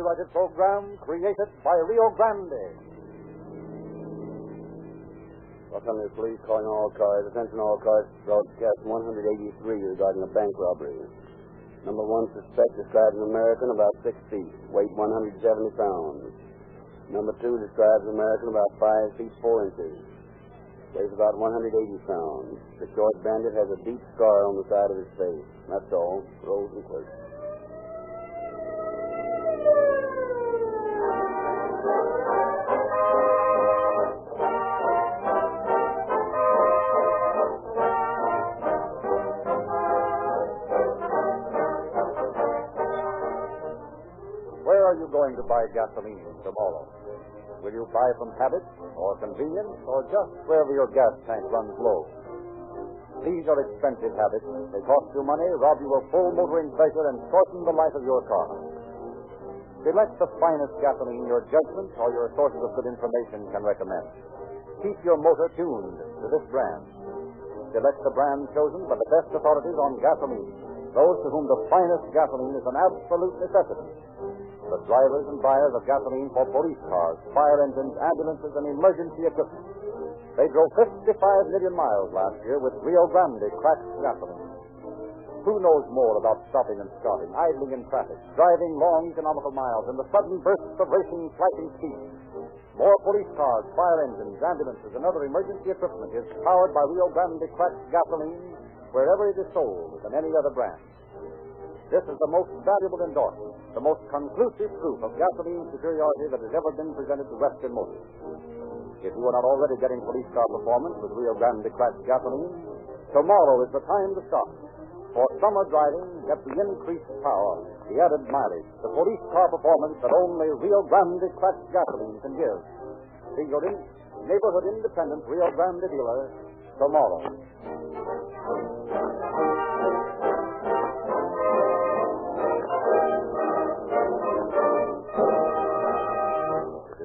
copyrighted program created by Rio Grande. Los Angeles Police calling all cars. Attention all cars. Broadcast 183 regarding a bank robbery. Number one suspect describes an American about six feet, weight 170 pounds. Number two describes an American about five feet four inches, weighs about 180 pounds. The short bandit has a deep scar on the side of his face. That's all. Rolls and clerks. Are you going to buy gasoline tomorrow? Will you buy from habit or convenience or just wherever your gas tank runs low? These are expensive habits. They cost you money, rob you of full motoring pleasure, and shorten the life of your car. Select the finest gasoline your judgment or your sources of good information can recommend. Keep your motor tuned to this brand. Select the brand chosen by the best authorities on gasoline, those to whom the finest gasoline is an absolute necessity. The drivers and buyers of gasoline for police cars, fire engines, ambulances, and emergency equipment. They drove 55 million miles last year with Rio Grande cracked gasoline. Who knows more about stopping and starting, idling in traffic, driving long economical miles, and the sudden bursts of racing, flashing speed? More police cars, fire engines, ambulances, and other emergency equipment is powered by Rio Grande cracked gasoline wherever it is sold than any other brand. This is the most valuable endorsement, the most conclusive proof of gasoline superiority that has ever been presented to Western Motors. If you are not already getting police car performance with Rio Grande cracked gasoline, tomorrow is the time to start. For summer driving, get the increased power, the added mileage, the police car performance that only Rio Grande cracked gasoline can give. See your in- neighborhood independent Rio Grande dealer tomorrow.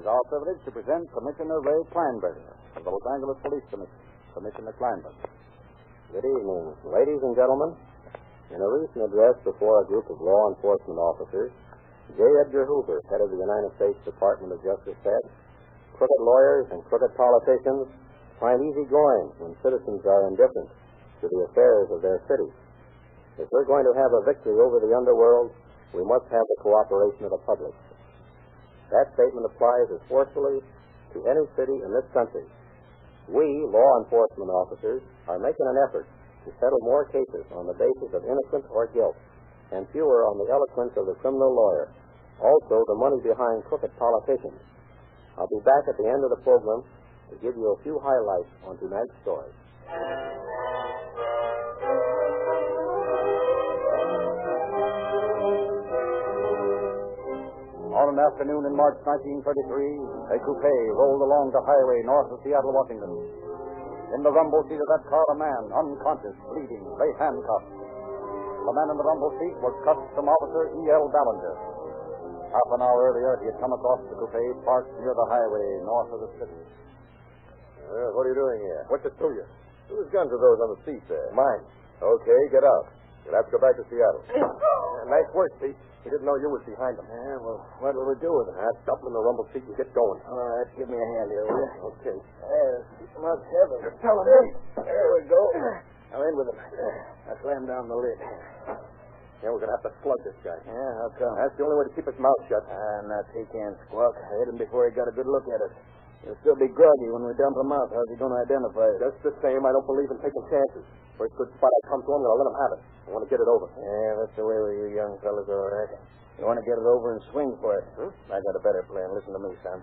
Is our privilege to present Commissioner Ray Kleinberger of the Los Angeles Police Commission. Commissioner Kleinberger. Good evening, ladies and gentlemen. In a recent address before a group of law enforcement officers, J. Edgar Hoover, head of the United States Department of Justice, said, Crooked lawyers and crooked politicians find easy going when citizens are indifferent to the affairs of their city. If we're going to have a victory over the underworld, we must have the cooperation of the public. That statement applies as forcefully to any city in this country. We, law enforcement officers, are making an effort to settle more cases on the basis of innocence or guilt and fewer on the eloquence of the criminal lawyer. Also, the money behind crooked politicians. I'll be back at the end of the program to give you a few highlights on tonight's story. On an afternoon in March 1933, a coupe rolled along the highway north of Seattle, Washington. In the rumble seat of that car, a man, unconscious, bleeding, lay handcuffed. The man in the rumble seat was Custom Officer E.L. Ballinger. Half an hour earlier, he had come across the coupe parked near the highway north of the city. Uh, what are you doing here? What's it to you? Whose guns are those on the seat there? Mine. Okay, get out. You'll have to go back to Seattle. Nice work, Pete. We didn't know you was behind them. Yeah, well, what will we do with it? Now, stop in the rumble seat and get going. All right, give me a hand here, will you? Okay. Them up heavy. You're telling me. There we go. Now in with him. I slam down the lid. Yeah, we're going to have to slug this guy. Yeah, how come? That's the only way to keep his mouth shut. Ah, nuts, he can't squawk. I hit him before he got a good look at us. He'll still be groggy when we dump him out. How's he going to identify us? Just the same, I don't believe in taking chances. First good spot I come to, I'm going to let him have it. I want to get it over. Yeah, that's the way with you young fellas, all right. You want to get it over and swing for it? Hmm? I got a better plan. Listen to me, son.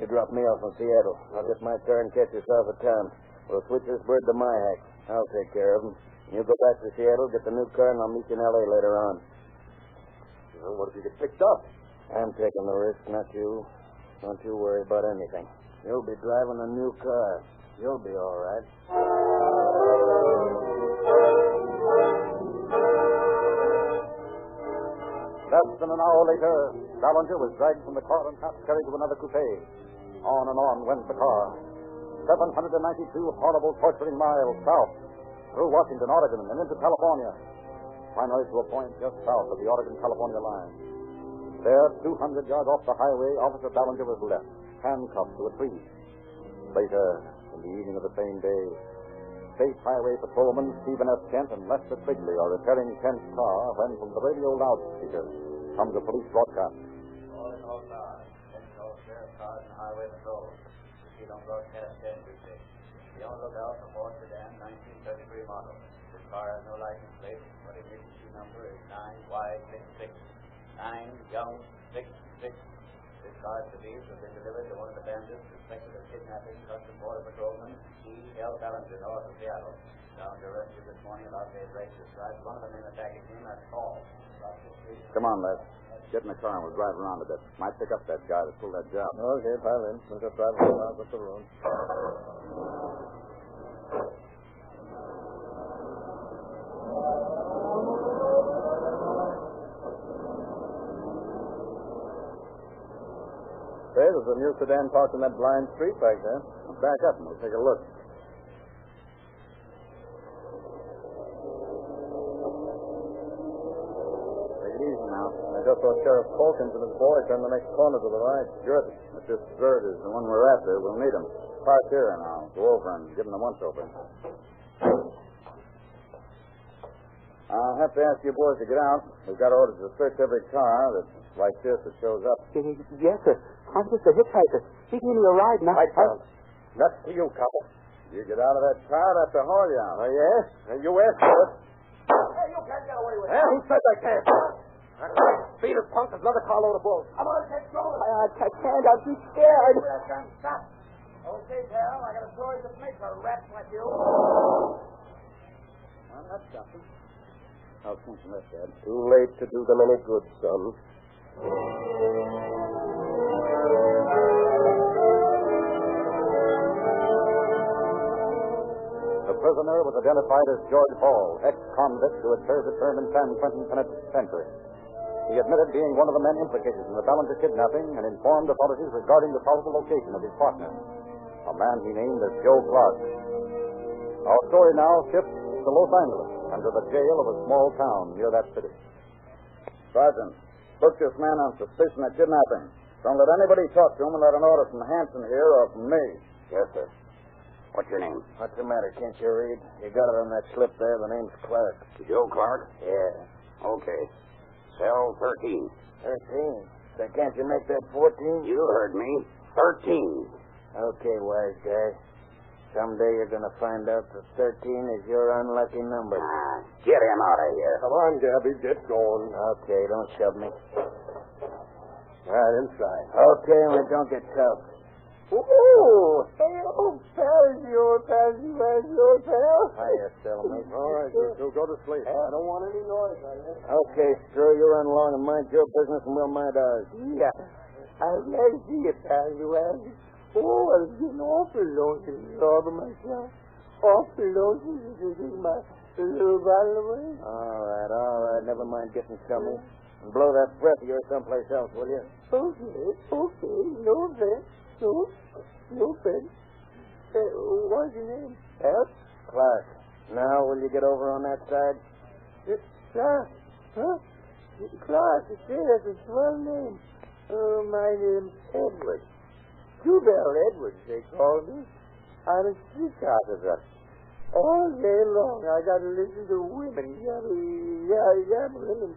You drop me off in Seattle. I'll get my car and catch yourself a town. We'll switch this bird to my hack. I'll take care of him. You go back to Seattle, get the new car, and I'll meet you in L.A. later on. Well, what if you get picked up? I'm taking the risk, not you. Don't you worry about anything. You'll be driving a new car. You'll be all right. Less than an hour later, Ballinger was dragged from the car and half carried to another coupe. On and on went the car. 792 horrible, torturing miles south, through Washington, Oregon, and into California. Finally to a point just south of the Oregon-California line. There, 200 yards off the highway, Officer Ballinger was left, handcuffed to a tree. Later, in the evening of the same day, State Highway Patrolman Stephen F. Kent and Lester Quigley are repairing Kent's car when from the radio loudspeaker comes a police broadcast. All in all cars, all sheriff cars and highway patrol. Proceed on broadcast 10 Tuesday. Be on lookout for Ford sedan 1933 model. This car has no license plate, but emergency number is 9Y66. 9 Young 66. This car is believed have been delivered to one of the bandits suspected of kidnapping Custom Border Patrolman E. L. Ballinger north of Seattle. Found arrested this morning about the race described. One of the men attacking him at Hall. Across the street. Come on, Les. Get in the car and we'll drive around a bit. Might pick up that guy that pulled that job. Okay, pile in. We'll just drive around up the road. There's a new sedan parked in that blind street back there. Back up and we'll take a look. Take it easy now. I just saw Sheriff Calkins and his boy turn the next corner to the right. Good. If this bird is the one we're after, we'll need him. Park here and I'll go over and give him the once over. I'll have to ask you boys to get out. We've got orders to search every car that's like this that shows up. Yes, sir. I'm just a hitchhiker. He gave me a ride, and I... Right, Charles. Nuts to you, copper. You get out of that car, I'd have to haul you out. Oh, eh? yes? And you asked for it. Hey, you can't get away with it. Who said I can't? Beat it, punk. There's another carload of bulls. I'm going to take control. I, I can't. I'm too scared. Stop. Okay, pal. I got a story to make for rats like you. I'm not stopping. How's Simpson left, Dad? Too late to do them any good, son. Prisoner was identified as George Ball, ex-convict who had served a term in San Quentin Penitentiary. He admitted being one of the men implicated in the Ballinger kidnapping and informed authorities regarding the probable location of his partner, a man he named as Joe Clark. Our story now shifts to Los Angeles, under the jail of a small town near that city. Sergeant, book this man on suspicion of kidnapping. Don't let anybody talk to him without an order from Hanson here or from me. Yes, sir. What's your name? What's the matter? Can't you read? You got it on that slip there. The name's Clark. Joe Clark? Yeah. Okay. Cell 13. Thirteen. So can't you make that fourteen? You heard me. 13. Okay, wise guy. Someday you're gonna find out that thirteen is your unlucky number. Ah, get him out of here. Come on, Gabby, get going. Okay, don't shove me. Right inside. Okay, only don't get tough. Oh, hey, old pal, is your old pal, you old pal? Hiya, Settlement. All right, you go to sleep. I don't want any noise, I guess. Okay, Stro, you run along and mind your business, and we'll mind ours. Yeah. Glad see you, pal, you guys. Oh, I was getting awful lonesome all by myself. Awful lonesome to take my little bottle away. All right, all right. Never mind getting chummy. And blow that breath of yours someplace else, will you? Okay, okay, no offense. No, no. Uh, what's your name? Help? Clark. Now, will you get over on that side? Uh, Clark. Huh? Clark, say, that's a swell name. Uh, my name's Edward. Two-Bell Edwards, they call me. I'm a street carpenter. All day long, I got to listen to women yabbering, yabbering, and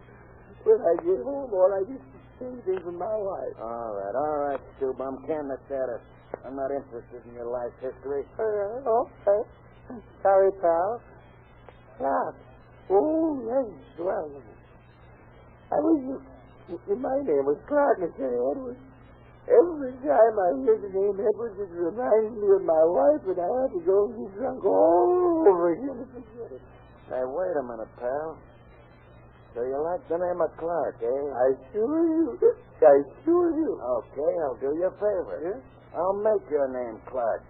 when I get home, all I do things with my wife. All right, all right, Stu Bum. Can the status. I'm not interested in your life history. Uh, okay. Sorry, pal. Clark. Oh, yes, well, I was, my name was Clark instead of Edwards. Every time I hear the name Edwards, it reminds me of my wife, and I have to go and get drunk all over again to forget it. Now, wait a minute, pal. So you like the name of Clark, eh? I sure do. I sure do. Okay, I'll do you a favor. Yeah? I'll make your name Clark.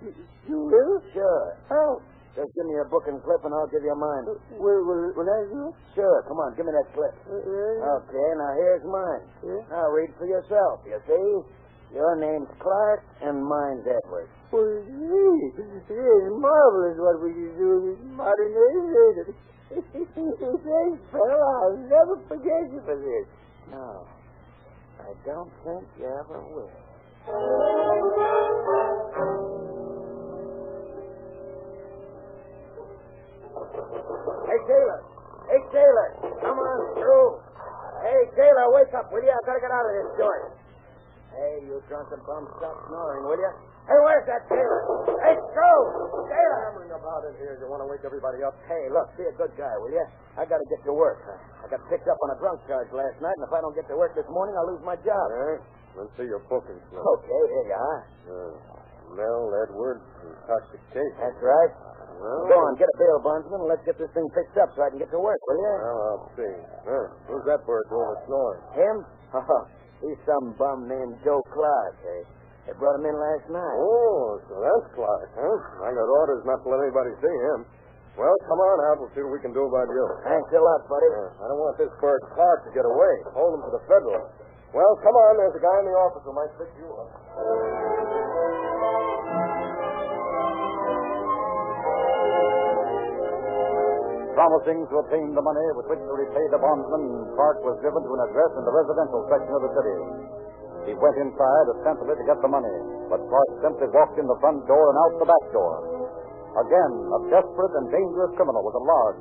You will? Sure. How? Just give me a book and clip, and I'll give you mine. Will, will, will I do? Sure. Come on, give me that clip. Uh, uh, Okay, now here's mine. Yeah? Now read for yourself. You see? Your name's Clark, and mine's Edward. Well, gee, is marvelous what we can do in modern it? Thanks, fella. I'll never forget you for this. Now, I don't think you ever will. Hey, Taylor. Hey, Taylor. Come on through. Hey, Taylor, wake up, will you? I've got to get out of this joint. Hey, you drunken bum, stop snoring, will you? Hey, where's that Taylor? Hey, Joe! Taylor! Hammering about in here. You want to wake everybody up? Hey, look, be a good guy, will you? I got to get to work. I got picked up on a drunk charge last night, and if I don't get to work this morning, I'll lose my job. Yeah? Let's see your booking slip. Okay, here you are. Uh, Mel Edwards, intoxication. That's right. Well, Go on, get a bail bondsman, and let's get this thing fixed up so I can get to work, will you? Well, I'll see. Huh. Who's that bird doing the snoring? Him? He's some bum named Joe Clark, eh? They brought him in last night. Oh, so that's Clark, huh? I got orders not to let anybody see him. Well, come on out. We'll see what we can do about you. Thanks a lot, buddy. Uh, I don't want this bird Clark to get away. Hold him for the federal. Well, come on. There's a guy in the office who might pick you up. Promising to obtain the money with which to repay the bondsman, Clark was driven to an address in the residential section of the city. He went inside ostensibly to get the money, but Clark simply walked in the front door and out the back door. Again, a desperate and dangerous criminal was at large.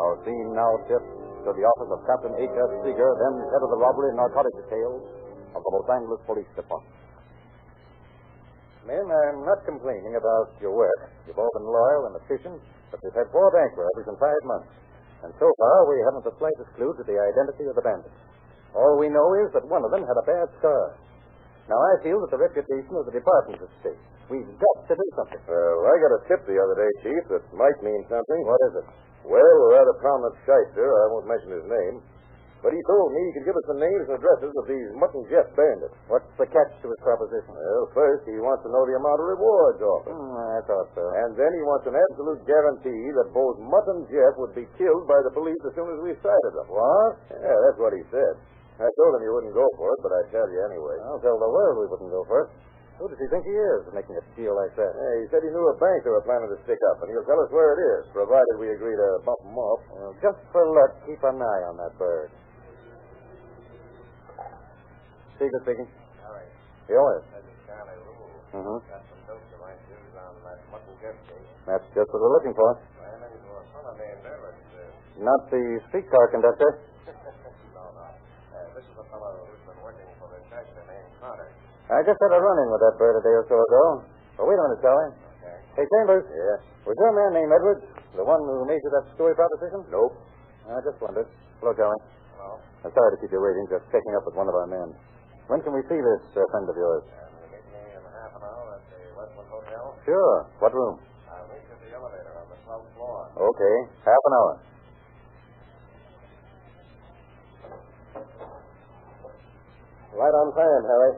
Our scene now shifts to the office of Captain H.S. Seeger, then head of the robbery and narcotics detail of the Los Angeles Police Department. Men, I'm not complaining about your work. You've all been loyal and efficient, but we've had four bank robberies in five months. And so far, we haven't the slightest clue to the identity of the bandits. All we know is that one of them had a bad scar. Now, I feel that the reputation of the department is at stake. We've got to do something. Well, I got a tip the other day, Chief, that might mean something. What is it? Well, a rather prominent shyster, I won't mention his name, but he told me he could give us the names and addresses of these Mutt and Jeff bandits. What's the catch to his proposition? Well, first, he wants to know the amount of rewards offered. Hmm, I thought so. And then he wants an absolute guarantee that both Mutt and Jeff would be killed by the police as soon as we sighted them. What? Yeah, that's what he said. I told him you wouldn't go for it, but I'd tell you anyway. I'll tell the world we wouldn't go for it. Who does he think he is, making a deal like that? Yeah, he said he knew a bank they were planning to stick up, and he'll tell us where it is, provided we agree to bump him off. Well, just for luck, keep an eye on that bird. Seeger speaking. All right. Yours. This is Charlie Rule. Mm-hmm. Got some dope to my dues on that Mutt and Jeff. That's just what we're looking for. Well, then to a fellow named Evans. Uh, Not the streetcar conductor. no, no. Uh, this is a fellow who's been working for the shyster named Carter. I just had a run-in with that bird a day or so ago. Oh, wait a minute, Charlie. Okay. Hey, Chambers. Yeah? Was your man named Edwards the one who made you that story proposition? Nope. I just wondered. Hello, Charlie. Well, I'm sorry to keep you waiting. Just checking up with one of our men. When can we see this uh, friend of yours? meet me in half an hour at the Westwood Hotel. Sure. What room? I'll meet you at the elevator on the 12th floor. Okay. Half an hour. Right on time, Harry.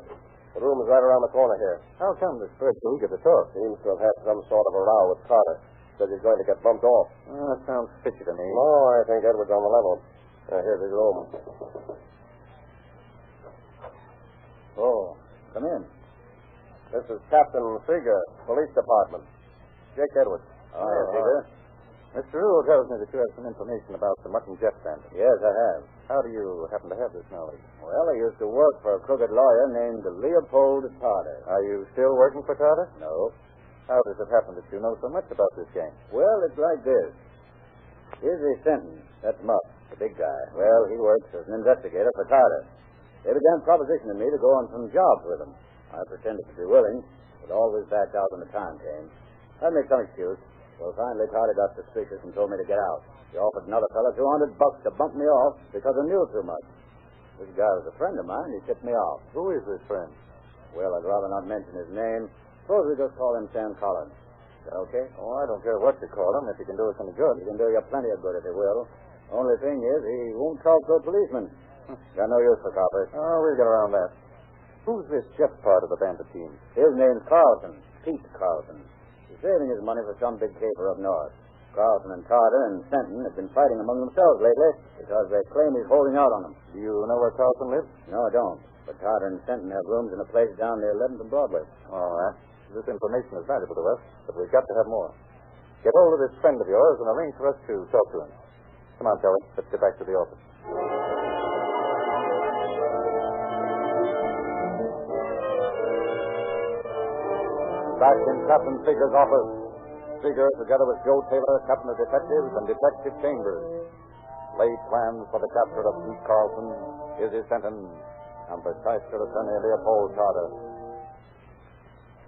The room is right around the corner here. How come this bird's so eager to talk? Seems to have had some sort of a row with Carter. Says he's going to get bumped off. Oh, that sounds fishy to me. No, I think Edwards on the level. Uh, here's his room. Oh, come in. This is Captain Seeger, Police Department. Jake Edwards. Oh, yes, Seeger. Mr. Rule tells me that you have some information about the Mutt and Jeff bandit. Yes, I have. How do you happen to have this knowledge? Well, I used to work for a crooked lawyer named Leopold Carter. Are you still working for Carter? No. How does it happen that you know so much about this gang? Well, it's like this. Here's his sentence. That's Mutt, the big guy. Well, he works as an investigator for Carter. They began propositioning me to go on some jobs with them. I pretended to be willing, but always backed out when the time came. I made some excuse. Well, finally, Carter got suspicious and told me to get out. He offered another fellow 200 bucks to bump me off because I knew too much. This guy was a friend of mine. He tipped me off. Who is this friend? Well, I'd rather not mention his name. Suppose we just call him Sam Collins. Is that okay? Oh, I don't care what you call him if he can do us any good. He can do you plenty of good if he will. Only thing is, he won't talk to a policeman. Got no use for coppers. Oh, we'll get around that. Who's this Jeff part of the bandit team? His name's Carlson. Pete Carlson. He's saving his money for some big caper up north. Carlson and Carter and Fenton have been fighting among themselves lately because they claim he's holding out on them. Do you know where Carlson lives? No, I don't. But Carter and Fenton have rooms in a place down near 11th and Broadway. All right. This information is valuable to us, but we've got to have more. Get hold of this friend of yours and arrange for us to talk to him. Come on, Charlie. Let's get back to the office. Back in Captain Seeger's office, Seeger, together with Joe Taylor, Captain of Detectives, and Detective Chambers, laid plans for the capture of Pete Carlson, Izzy Fenton, and the shyster attorney Leopold Carter.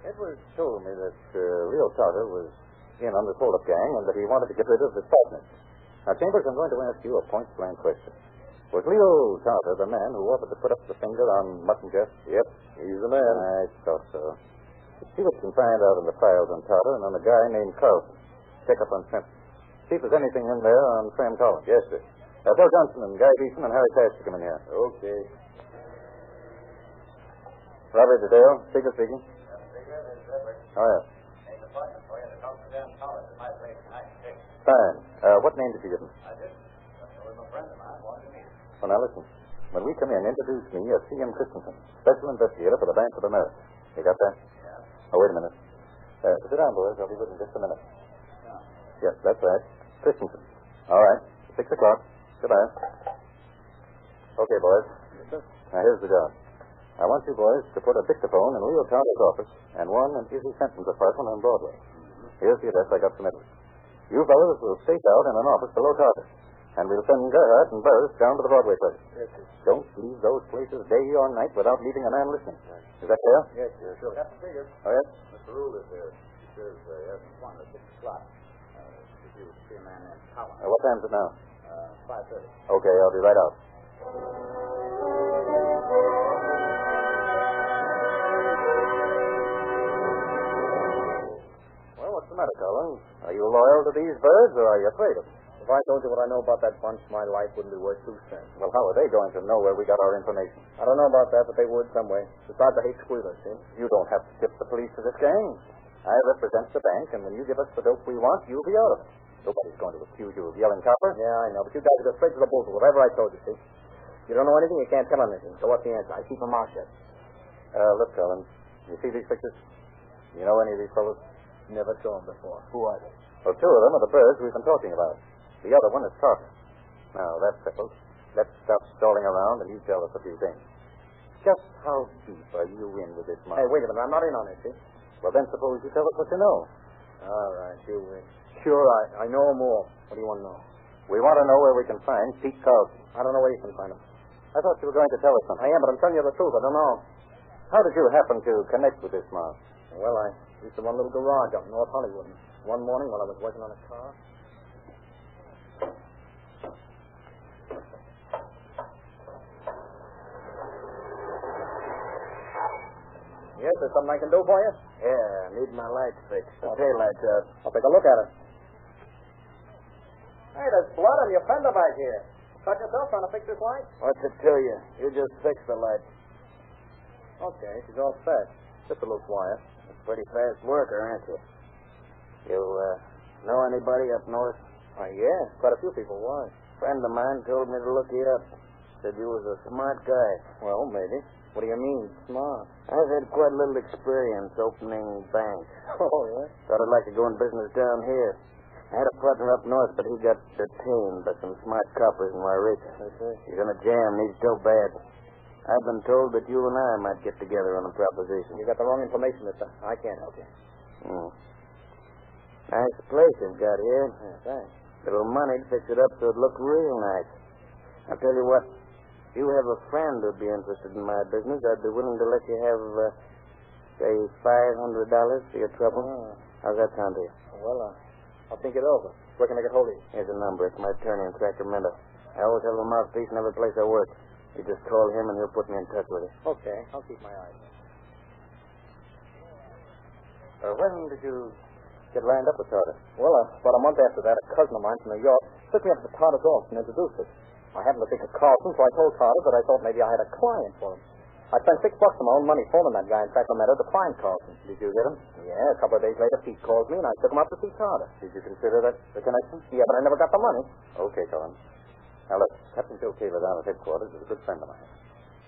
Edwards told me that uh, Leo Carter was in on the hold-up gang and that he wanted to get rid of his partners. Now, Chambers, I'm going to ask you a point-blank question. Was Leo Carter the man who offered to put up the finger on Mutt and Jeff? Yep, he's the man. I thought so. See what you can find out in the files on Carter and on a guy named Carlson. Check up on Simpson. See if there's anything in there on Sam Collins. Yes, sir. Uh, Bill Johnson and Guy Beeson and Harry Cash to come in here. Okay. Robert Dale, speaker speaking. Edward. Oh, yeah. Fine. Uh, what name did you give him? I did. There was a friend of mine wanted to meet him. Well, now listen. When we come in, introduce me as C.M. Christensen, special investigator for the Bank of America. You got that? Yeah. Oh, wait a minute. Uh, sit down, boys. I'll be with in just a minute. Yes, that's right. Christensen. All right. Six o'clock. Goodbye. Okay, boys. Now, here's the job. I want you boys to put a dictaphone in Leo Carter's office and one in Izzy Fenton's apartment on Broadway. Here's the address I got from Edwards. You fellows will stake out in an office below Carter. And we'll send Gerhardt and Burris down to the Broadway place. Yes, sir. Don't leave those places day or night without leaving a man listening. Is that clear? Yes, sir. Sure. Captain Seeger, Oh, yes? Mr. Rule is here. He says uh, he has an appointment at six o'clock. Uh, if you see a man named Collins. Uh, what time is it now? Uh, five thirty. Okay, I'll be right out. Well, what's the matter, Collins? Are you loyal to these birds, or are you afraid of them? If I told you what I know about that bunch, my life wouldn't be worth two cents. Well, how are they going to know where we got our information? I don't know about that, but they would some way. Besides, I hate squealers, see? You don't have to tip the police to this gang. I represent the bank, and when you give us the dope we want, you'll be out of it. Nobody's going to accuse you of yelling copper. Yeah, I know, but you guys go straight to the bullshit, whatever I told you, see? You don't know anything, you can't tell anything. So what's the answer? I keep my mouth shut. Uh, look, Collins, you see these pictures? You know any of these fellows? Never saw them before. Who are they? Well, two of them are the birds we've been talking about. The other one is Carter. Now, that's settled. Let's stop stalling around and you tell us a few things. Just how deep are you in with this Hey, wait a minute, I'm not in on it, see? Well, then suppose you tell us what you know. All right, you win. Sure, I, I know more. What do you want to know? We want to know where we can find Pete Carlson. I don't know where you can find him. I thought you were going to tell us something. I am, but I'm telling you the truth. I don't know. How did you happen to connect with this mob? Well, I used to run a little garage up in North Hollywood. and One morning while I was working on a car. Yes, there's something I can do for you? Yeah, need my light fixed. Oh. Tail lights out. I'll take a look at it. Hey, there's blood on your fender back here. Cut yourself trying to fix this light? What's it to you? You just fix the light. Okay, she's all set. Just a little quiet. Pretty fast worker, aren't you? You, uh, know anybody up north? Uh, yeah, quite a few people. Why? friend of mine told me to look you up. Said you was a smart guy. Well, maybe. What do you mean, smart? I've had quite a little experience opening banks. Oh, yeah? Thought I'd like to go in business down here. I had a partner up north, but he got detained by some smart coppers in Eureka. See. He's in a jam. He's so bad. I've been told that you and I might get together on a proposition. You got the wrong information, mister. I can't help you. Hmm. Nice place you've got here. Yeah, thanks. Little money to fix it up so it look real nice. I'll tell you what. If you have a friend who'd be interested in my business, I'd be willing to let you have, uh, say, five hundred dollars for your trouble. Oh, How's that sound to you? well, uh, I'll think it over. Where can I get hold of you? Here's a number. It's my attorney in Sacramento. I always have a mouthpiece in every place I work. You just call him and he'll put me in touch with you. Okay, I'll keep my eyes on Uh, when did you get lined up with Carter? Well, uh, about a month after that, a cousin of mine from New York took me up to Carter's office and introduced us. I happened to think of Carlson, so I told Carter that I thought maybe I had a client for him. I spent six bucks of my own money phoning that guy in Sacramento to find Carlson. Did you get him? Yeah, a couple of days later, Pete calls me, and I took him up to see Carter. Did you consider that the connection? Yeah, but I never got the money. Okay, Collins. Now look, Captain Joe Taylor down at headquarters is a good friend of mine.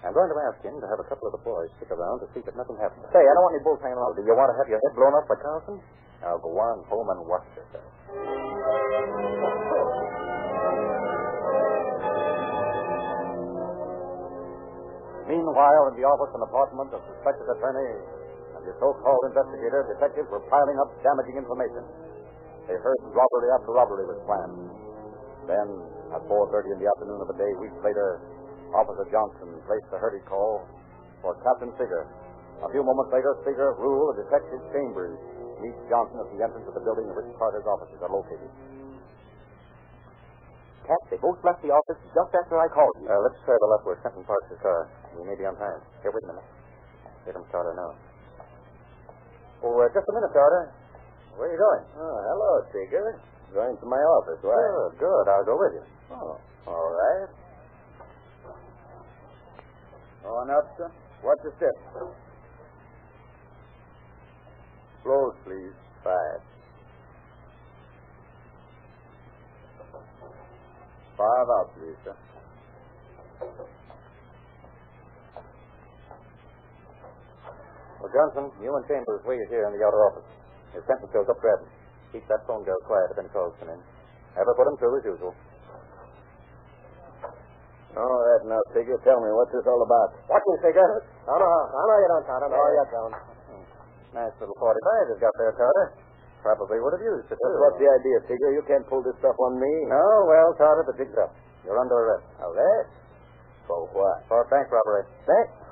I'm going to ask him to have a couple of the boys stick around to see that nothing happens. Say, I don't want any bulls hanging around. Do you want to have your head blown off by Carlson? Now go on home and watch yourself. Meanwhile, in the office and apartment of suspected attorney and the so-called investigator, detectives were piling up damaging information. They heard robbery after robbery was planned. Then, at 4.30 in the afternoon of a day, weeks later, Officer Johnson placed the hurry call for Captain Figger. A few moments later, Figger, Rule, and Detective Chambers meet Johnson at the entrance of the building in which Carter's offices are located. Cap, they both left the office just after I called you. Uh, let's try the left where Fenton parks his car. We may be on time. Here, wait a minute. Get him Carter now. Oh, uh, just a minute, Carter. Where are you going? Oh, hello, Seeger. Going to my office, right? Good, good. I'll go with you. Oh, all right. On up, sir. What's the step? Close, please. Five. Five out, please, sir. Well, Johnson, you and Chambers wait here in the outer office. His sentence goes up grab him. Keep that phone girl quiet if any calls come in. Never put him through as usual. All right, now, Figure, tell me, what's this all about? Watch me, Figure. Oh, no, I know you don't, Carter. No, you don't. Hmm. Nice little 45 you've got there, Carter. Probably would have used it, too. What's the idea, Figure? You can't pull this stuff on me. No, well, Carter, the jig's up. You're under arrest. Arrest? For what? For bank robbery. Bank?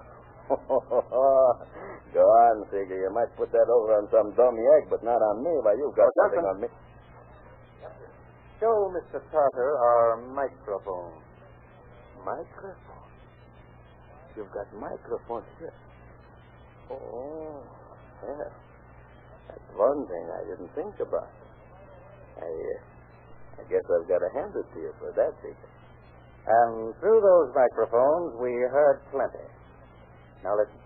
Go on, Figure. You might put that over on some dummy egg, but not on me. Why, you've got Oh, something Johnson. on me. Show Mr. Carter our microphone. Microphone? You've got microphones here. Oh, yeah. That's one thing I didn't think about. I, uh, I guess I've got to hand it to you for that, Figure. And through those microphones, we heard plenty. Now listen.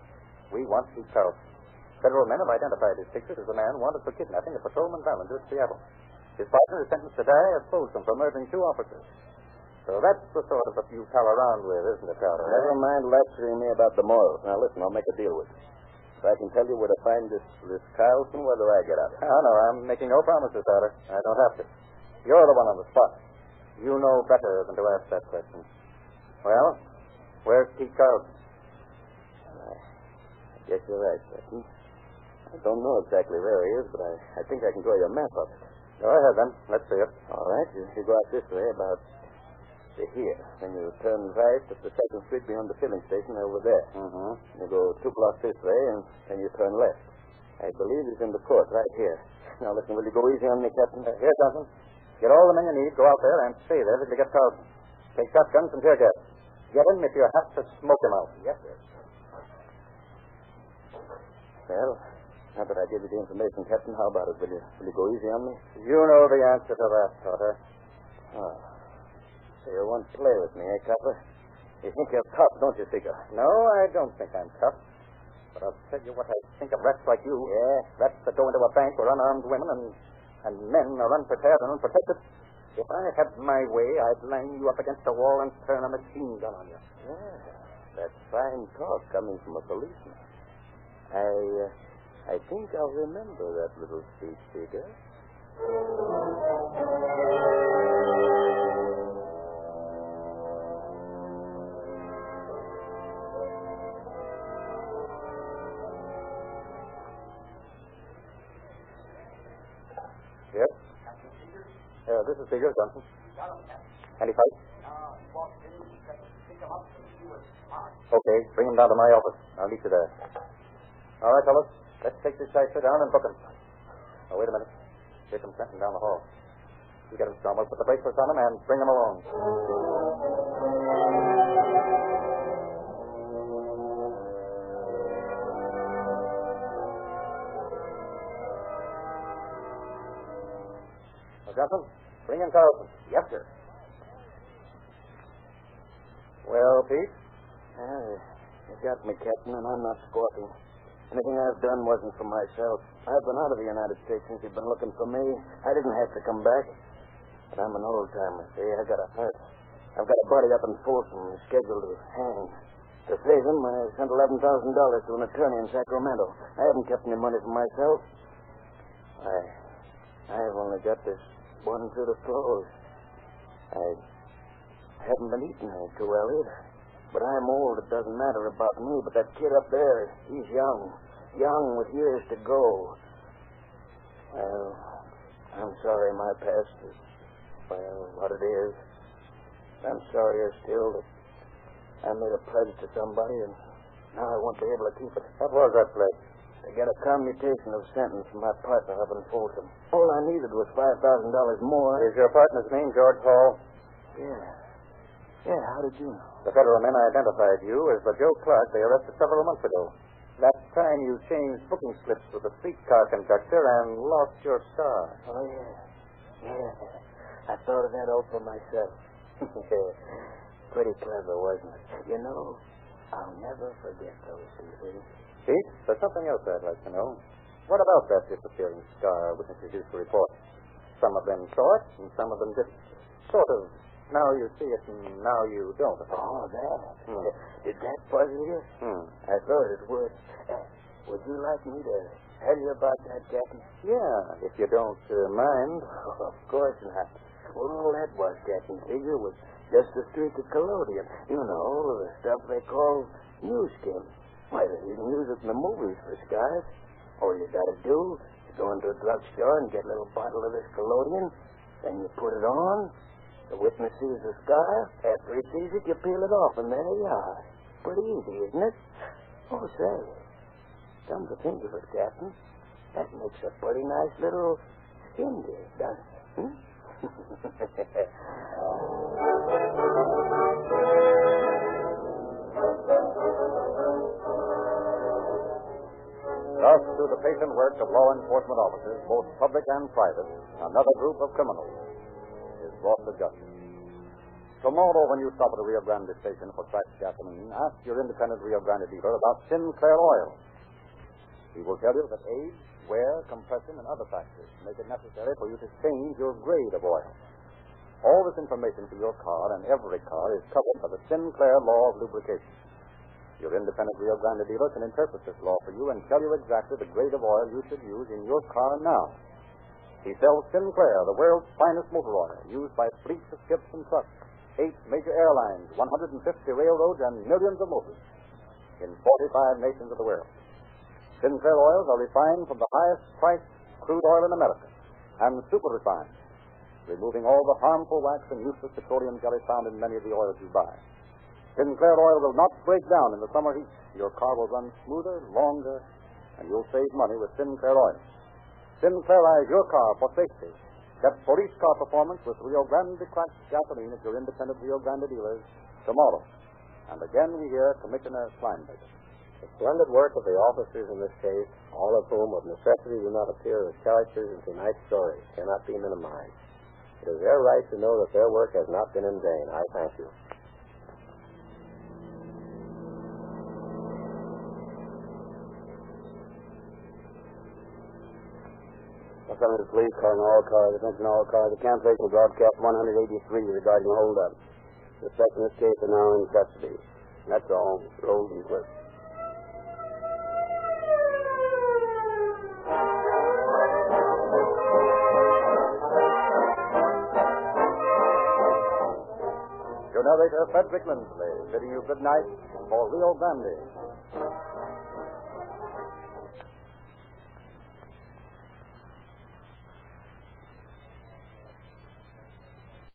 We want Pete Carlson. Federal men have identified his picture as the man wanted for kidnapping a patrolman Ballinger at Seattle. His partner is sentenced to die at Folsom for murdering two officers. So that's the sort of stuff you pal around with, isn't it, Carter? Never mind lecturing me about the morals. Now, listen, I'll make a deal with you. If I can tell you where to find this, this Carlson, do I get out of? Oh, no, I'm making no promises, Carter. I don't have to. You're the one on the spot. You know better than to ask that question. Well, where's Pete Carlson? Guess you're right, Captain. I don't know exactly where he is, but I, I think I can draw you a map of it. Go ahead, then. Let's see it. All right, you, you go out this way about to here. Then you turn right up the second street beyond the filling station over there. Mm-hmm. You go two blocks this way, and then you turn left. I believe he's in the court right here. Now, listen, will you go easy on me, Captain? Uh, here, Johnson. Get all the men you need. Go out there and stay there till you get Carlson. Take shotguns and tear gas. Get him if you have to smoke him out. Yes, sir. Well, now that I give you the information, Captain, how about it? Will you, will you go easy on me? You know the answer to that, Carter. Oh. So you won't play with me, eh, Copper? You think you're tough, don't you, Figure? No, I don't think I'm tough. But I'll tell you what I think of rats like you. Yeah, rats that go into a bank where unarmed women and, and men are unprepared and unprotected. If I had my way, I'd line you up against a wall and turn a machine gun on you. Yeah, that's fine talk coming from a policeman. I, uh, I think I'll remember that little speech, Figure. Yes? Uh, this is Figure, Johnson. Any fight? Okay, bring him down to my office. I'll meet you there. All right, fellas. Let's take this cipher down and book him. Oh, wait a minute. Here comes Fenton down the hall. You get him, Cromwell. Put the bracelets on him and bring him along. Well, Johnson, bring in Carlson. Yes, sir. Well, Pete? Uh, you got me, Captain, and I'm not squawking. Anything I've done wasn't for myself. I've been out of the United States since you've been looking for me. I didn't have to come back. But I'm an old timer, see? I got a hurt. I've got a buddy up in Folsom scheduled to hang. To save him, I sent $11,000 to an attorney in Sacramento. I haven't kept any money for myself. I, I've only got this one suit of clothes. I haven't been eating too well either. But I'm old. It doesn't matter about me. But that kid up there, he's young. young with years to go. Well, I'm sorry my past is, well, what it is. I'm sorrier still that I made a pledge to somebody and now I won't be able to keep it. What was that pledge? To get a commutation of sentence from my partner up in Folsom. All I needed was $5,000 more. Is your partner's name George Hall? Yeah. Yeah, how did you know? The federal men identified you as the Joe Clark they arrested several months ago. That time you changed booking slips with the streetcar conductor and lost your car. Oh, yeah. Yeah. I thought of that all for myself. Pretty clever, wasn't it? You know, I'll never forget those two things. Pete, there's something else I'd like to know. What about that disappearing scar witnesses used to report? Some of them saw it, and some of them didn't. Sort of. Now you see it, and now you don't. Oh, that. Hmm. Did that puzzle you? Hmm. I thought it would. Uh, would you like me to tell you about that, Captain? Yeah, if you don't uh, mind. of course not. Well, all that was, Captain Figure, was just a streak of collodion. You know, the stuff they call new skin. Why, they even use it in the movies for scars. All you gotta do is go into a drugstore and get a little bottle of this collodion, then you put it on. The witness sees the scar. After he sees it, you peel it off, and there you are. Pretty easy, isn't it? Oh, say, come to think of it, Captain, that makes a pretty nice little skin dig, doesn't it? Hmm? Thus, through the patient work of law enforcement officers, both public and private, another group of criminals brought to justice. Tomorrow, when you stop at a Rio Grande station for cracked gasoline, ask your independent Rio Grande dealer about Sinclair Oil. He will tell you that age, wear, compression, and other factors make it necessary for you to change your grade of oil. All this information for your car and every car is covered by the Sinclair Law of Lubrication. Your independent Rio Grande dealer can interpret this law for you and tell you exactly the grade of oil you should use in your car now. He sells Sinclair, the world's finest motor oil, used by fleets of ships and trucks, eight major airlines, 150 railroads, and millions of motors in 45 nations of the world. Sinclair oils are refined from the highest priced crude oil in America and super refined, removing all the harmful wax and useless petroleum jelly found in many of the oils you buy. Sinclair oil will not break down in the summer heat. Your car will run smoother, longer, and you'll save money with Sinclair oil. Sinclairize your car for safety. Get police car performance with Rio Grande cracked gasoline at your independent Rio Grande dealers tomorrow. And again we hear Commissioner Kleinberger. The splendid work of the officers in this case, all of whom of necessity do not appear as characters in tonight's story, cannot be minimized. It is their right to know that their work has not been in vain. I thank you. Los Angeles Police calling all cars, attention all cars. The cancellation of broadcast 183 regarding holdup. Suspects in this case are now in custody. That's all. Rolls and clips. Your narrator, Frederick Lindsley, bidding you good night for Rio Grande.